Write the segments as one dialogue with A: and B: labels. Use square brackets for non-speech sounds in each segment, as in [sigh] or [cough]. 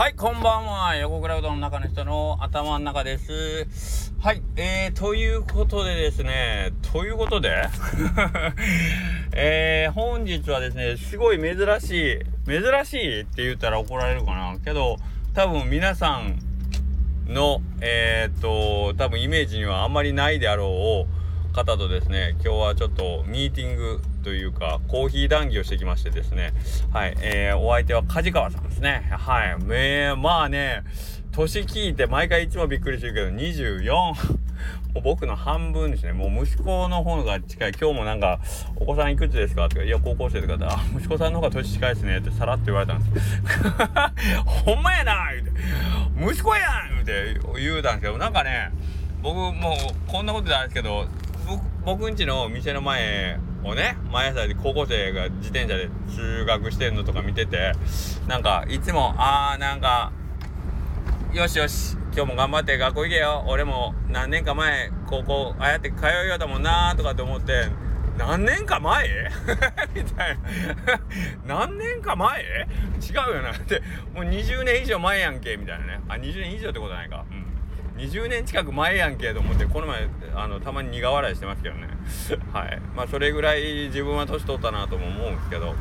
A: はい、こんばんは。横倉うどんの中の人の頭の中です。はい、えー、ということでですね、ということで、[laughs] えー、本日はですね、すごい珍しい、珍しいって言ったら怒られるかな。けど、多分皆さんの、えー、っと、多分イメージにはあんまりないであろう方とですね、今日はちょっとミーティングというかコーヒー談義をしてきましてですね。はい、えー、お相手は梶川さんですね。はいめまあね年聞いて毎回いつもびっくりしてるけど24 [laughs] もう僕の半分ですね。もう息子の方が近い。今日もなんか「お子さんいくつですか?」とか「いや高校生」とかで「息子さんの方が年近いですね」ってさらって言われたんです。[laughs] ほんまやな言うて「息子やん!」言うて言うたんですけどなんかね僕もうこんなことじゃないですけど僕んちの店の前をね毎朝で高校生が自転車で通学してんのとか見ててなんかいつもああなんかよしよし今日も頑張って学校行けよ。俺も何年か前高校ああやって通うようだもんなとかって思って何年か前？[laughs] みたいな。何年か前？違うよな。ってもう20年以上前やんけみたいなね。あ20年以上ってことないか。うん。20年近く前やんけと思ってこの前あのたまに苦笑いしてますけどね。[laughs] はい。まあそれぐらい自分は年取ったなとも思うんですけど。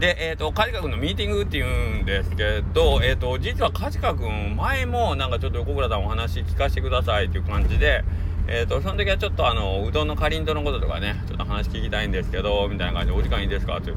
A: でえっ、ー、と梶川君のミーティングっていうんですけどえっ、ー、と実は梶川君前もなんかちょっと横倉さんお話聞かせてくださいっていう感じでえ、ー、と、その時はちょっとあの、うどんのかりんとのこととかね、ちょっと話聞きたいんですけど、みたいな感じで、お時間いいですかって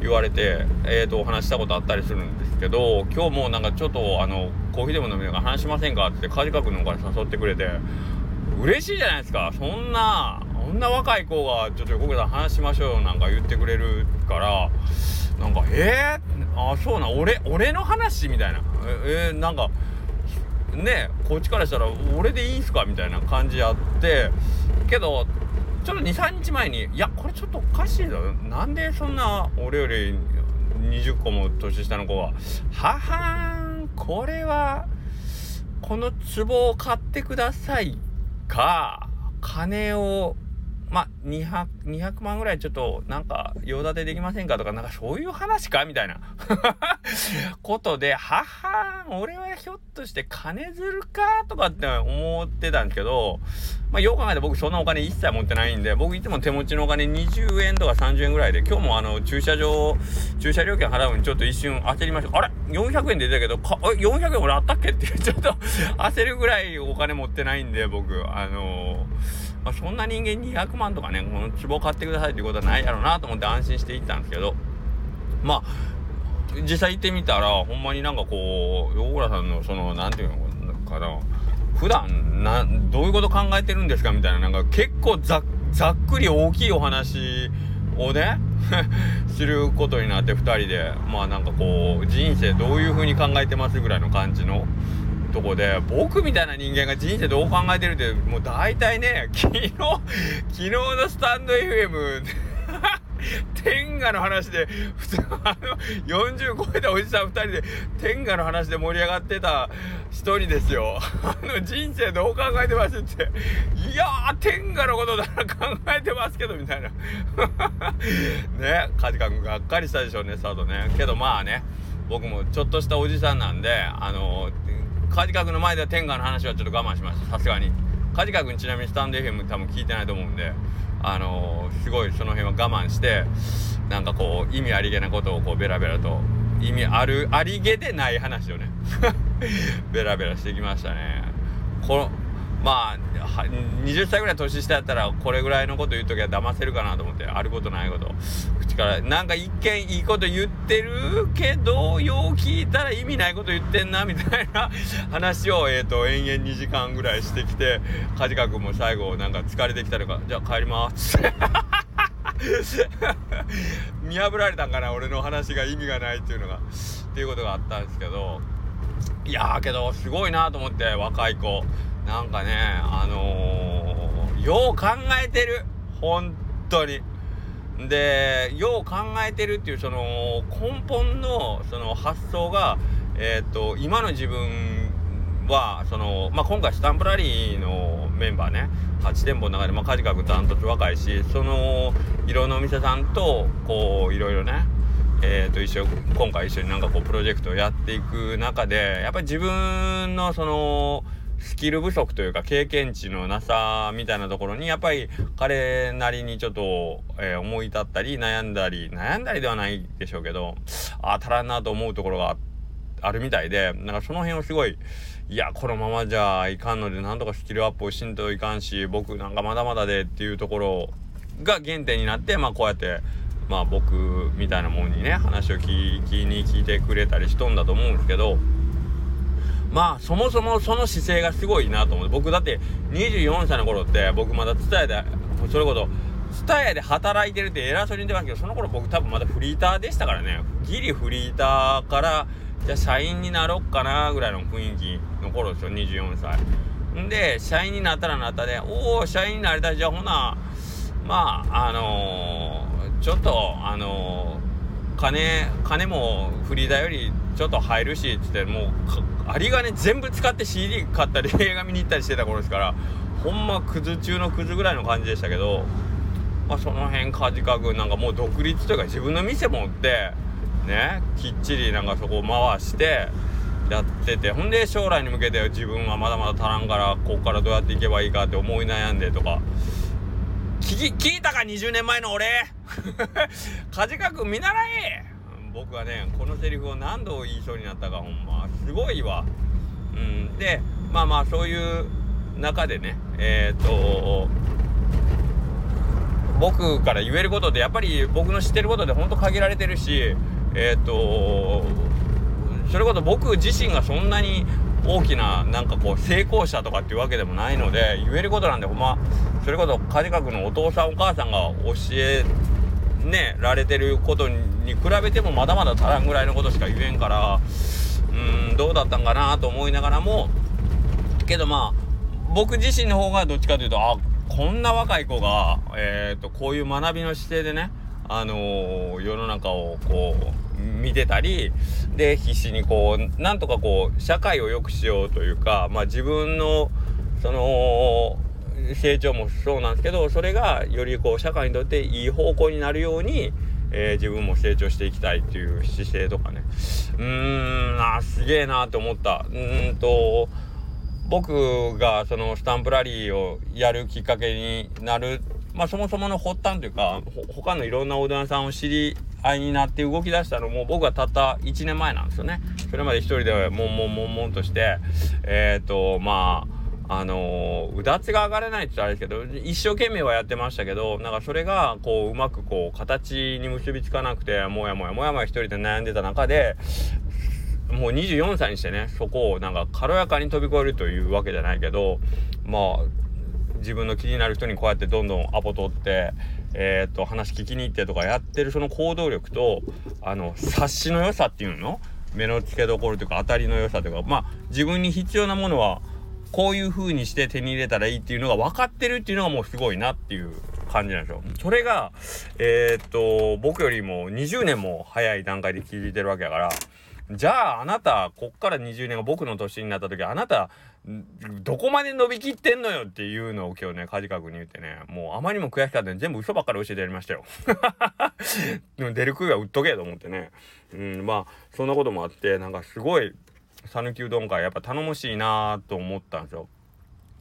A: 言われて、え、ー、と、お話したことあったりするんですけど、今日もなんかちょっとあの、コーヒーでも飲みながら話しませんかって、カジカ君の方から誘ってくれて、嬉しいじゃないですか。そんな、こんな若い子が、ちょっと横倉さん話しましょうよなんか言ってくれるから、なんか、えー、あ、そうな、俺、俺の話みたいな。え、えー、なんか、ねこっちからしたら俺でいいんすかみたいな感じやってけどちょっと23日前にいやこれちょっとおかしいぞ。なんでそんな俺より20個も年下の子はははーんこれはこの壺を買ってくださいか金をまあ、200, 200万ぐらいちょっとなんか用立てできませんかとかなんかそういう話かみたいな。[laughs] ことではは俺はひょっとして金づるかとかって思ってたんですけどまあよう考えて僕そんなお金一切持ってないんで僕いつも手持ちのお金20円とか30円ぐらいで今日もあの駐車場駐車料金払うのにちょっと一瞬焦りました。あれ？400円で出たけどか400円俺あったっけ？っていうちょっと焦るぐらいお金持ってないんで僕。あのーまあ、そんな人間200万とかねこの壺買ってくださいっていうことはないやろうなと思って安心して行ったんですけど。まあ実際行ってみたらほんまになんかこう横倉さんのその何て言うのかな普段などういうこと考えてるんですかみたいななんか結構ざっくり大きいお話をね [laughs] することになって2人で。まあなんかこう人生どういう風に考えてますぐらいの感じの。とこで僕みたいな人間が人生どう考えてるってもう大体ね昨日昨日のスタンド FM [laughs] 天下の話で普通あの40超えたおじさん2人で天下の話で盛り上がってた人にですよ。あの人生どう考えてますっていやー天下のことなら考えてますけどみたいな。[laughs] ね梶川君がっかりしたでしょうねスタートね。けどまあね僕もちょっとしたおじさんなんであのカジカ君の前では天下の話はちょっと我慢しました。さすがに。カジカ君ちなみにスタンド FM 多分聞いてないと思うんであのー、すごいその辺は我慢してなんかこう意味ありげなことをこうベラベラと意味あるありげでない話をね [laughs] ベラベラしてきましたね。このまあ20歳ぐらい年下やったらこれぐらいのこと言う時は騙せるかなと思ってあることないこと。口からなんか一見いいこと言ってるけどよう聞いたら意味ないこと言ってんなみたいな [laughs] 話をえっ、ー、と延々2時間ぐらいしてきて梶川君も最後なんか疲れてきたのかじゃあ帰ります。っ [laughs] て見破られたんかな俺の話が意味がないっていうのが。っていうことがあったんですけど。いやーけどすごいなと思って若い子なんかねあのー、よう考えてる。本当に。でよう考えてるっていうその根本のその発想がえっ、ー、と今の自分はその、まあ、今回スタンプラリーのメンバーね。8店舗の中で、まあ、カジカ君ダントツ若いしそのいろんなお店さんとこういろいろねえー、と一緒今回一緒になんかこうプロジェクトをやっていく中でやっぱり自分のそのスキル不足というか経験値のなさみたいなところにやっぱり彼なりにちょっと、えー、思い立ったり悩んだり悩んだりではないでしょうけどああ足らんなと思うところがあるみたいでなんかその辺をすごいいやこのままじゃいかんのでなんとかスキルアップをしんといかんし僕なんかまだまだでっていうところが原点になってまあこうやってまあ僕みたいなもんにね話を聞きに聞いてくれたりしとんだと思うんですけどまあそもそもその姿勢がすごいなと思って僕だって24歳の頃って僕まだ伝えでそれこそ蔦屋で働いてるって偉そうに言ってますけどその頃僕多分まだフリーターでしたからね。ギリフリーターからじゃあ社員になろっかなぐらいの雰囲気の頃ですよ24歳。んで社員になったらなったでおお社員になりた。いじゃあほなまああのー、ちょっとあのー、金金もフリーダーよりちょっと入るしっつってもう有り金全部使って CD 買ったり映画見に行ったりしてた頃ですからほんまクズ中のクズぐらいの感じでしたけど、まあ、その辺梶川君なんかもう独立というか自分の店持ってねきっちりなんかそこを回してやっててほんで将来に向けて自分はまだまだ足らんからここからどうやっていけばいいかって思い悩んでとか聞聞いたか？20年前の俺？[laughs] 梶川君見習え！僕はねこのセリフを何度言いそうになったかほんますごいわ。うん。でまあまあそういう中でねえっ、と僕から言えることでやっぱり僕の知ってることでほんと限られてるしえっ、とそれこそ僕自身がそんなに大きななんかこう成功者とかっていうわけでもないので言えることなんでほんまそれこそカジカ君のお父さんお母さんが教えてねられてることに比べてもまだまだ足らんぐらいのことしか言えんからうんどうだったんかなと思いながらもけどまあ僕自身の方がどっちかというとあこんな若い子が、えーと、とこういう学びの姿勢でねあのー、世の中をこう見てたりで必死にこうなんとかこう社会を良くしようというかまあ自分のその成長もそうなんですけどそれがよりこう社会にとっていい方向になるように、えー、自分も成長していきたいっていう姿勢とかねうーんあすげえなって思ったうんと僕がそのスタンプラリーをやるきっかけになるまあそもそもの発端というか他のいろんなおうどん屋さんを知り合いになって動き出したのも僕はたった1年前なんですよね。それまで一人でもんもんもんもんとしてえっ、ー、とまああのー、うだつが上がれないって言ったらあれですけど一生懸命はやってましたけどなんかそれがこううまくこう形に結びつかなくてもやもやもやもや一人で悩んでた中でもう24歳にしてねそこをなんか軽やかに飛び越えるというわけじゃないけどまあ自分の気になる人にこうやってどんどんアポ取ってえー、っと話聞きに行ってとかやってるその行動力とあの察しの良さっていうの目の付けどころというか当たりの良さというかまあ自分に必要なものはこういう風にして手に入れたらいいっていうのが分かってるっていうのがもうすごいなっていう感じなんですよ。それがえー、っと僕よりも20年も早い段階で気づいてるわけやからじゃああなたこっから20年が僕の年になった時あなたどこまで伸びきってんのよっていうのを今日ね梶川君に言ってねもうあまりにも悔しかったんで全部嘘ばっかり教えてやりましたよ。[laughs] でも出る杭は売っとけと思ってねうんまあそんなこともあってなんかすごい讃岐うどん会やっぱ頼もしいなと思ったんですよ。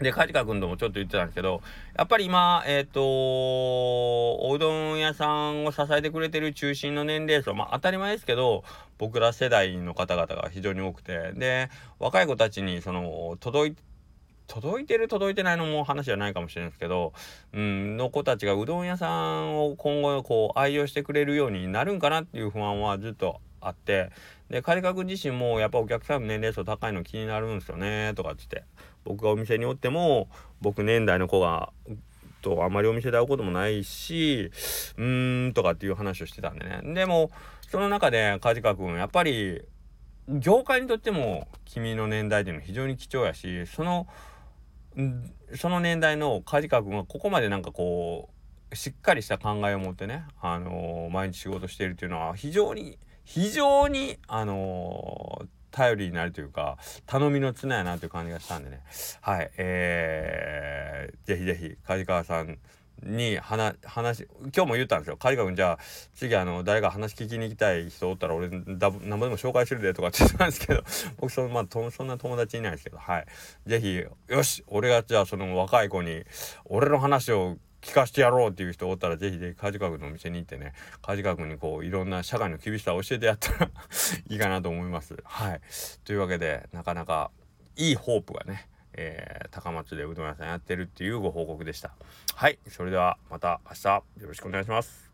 A: で、梶川君ともちょっと言ってたんですけど、やっぱり今、えっ、ー、とおうどん屋さんを支えてくれてる中心の年齢層、まあ当たり前ですけど、僕ら世代の方々が非常に多くて、で、若い子たちに、その、届い届いてる届いてないのも話じゃないかもしれないですけど、うん、の子たちがうどん屋さんを今後こう愛用してくれるようになるんかなっていう不安はずっとあってでカリカ君自身もやっぱお客さんの年齢層高いの気になるんですよねとかっつって。僕がお店におっても僕年代の子がとあんまりお店で会うこともないしうーんとかっていう話をしてたんでね。でもその中で梶川君やっぱり業界にとっても君の年代っていうのは非常に貴重やしそのその年代の梶川君がここまでなんかこうしっかりした考えを持ってね、あのー、毎日仕事しているっていうのは非常に非常にあのー頼りになるというか頼みの綱やなという感じがしたんでね。はいえー、ぜひぜひ梶川さんに話話今日も言ったんですよ「カリカ君じゃあ次あの誰か話聞きに行きたい人おったら俺だ何ぼでも紹介するで」とかって言ったんですけど [laughs] 僕その、まあ、そんな友達いないですけどはい。是非よし俺がじゃあその若い子に俺の話を聞かしてやろうっていう人おったらぜひぜひカジカ君のお店に行ってねカジカ君にこういろんな社会の厳しさを教えてやったら [laughs] いいかなと思います。はいというわけでなかなかいいホープがねえー、高松でうどん屋さんやってるっていうご報告でした。はい、それではまた明日よろしくお願いします。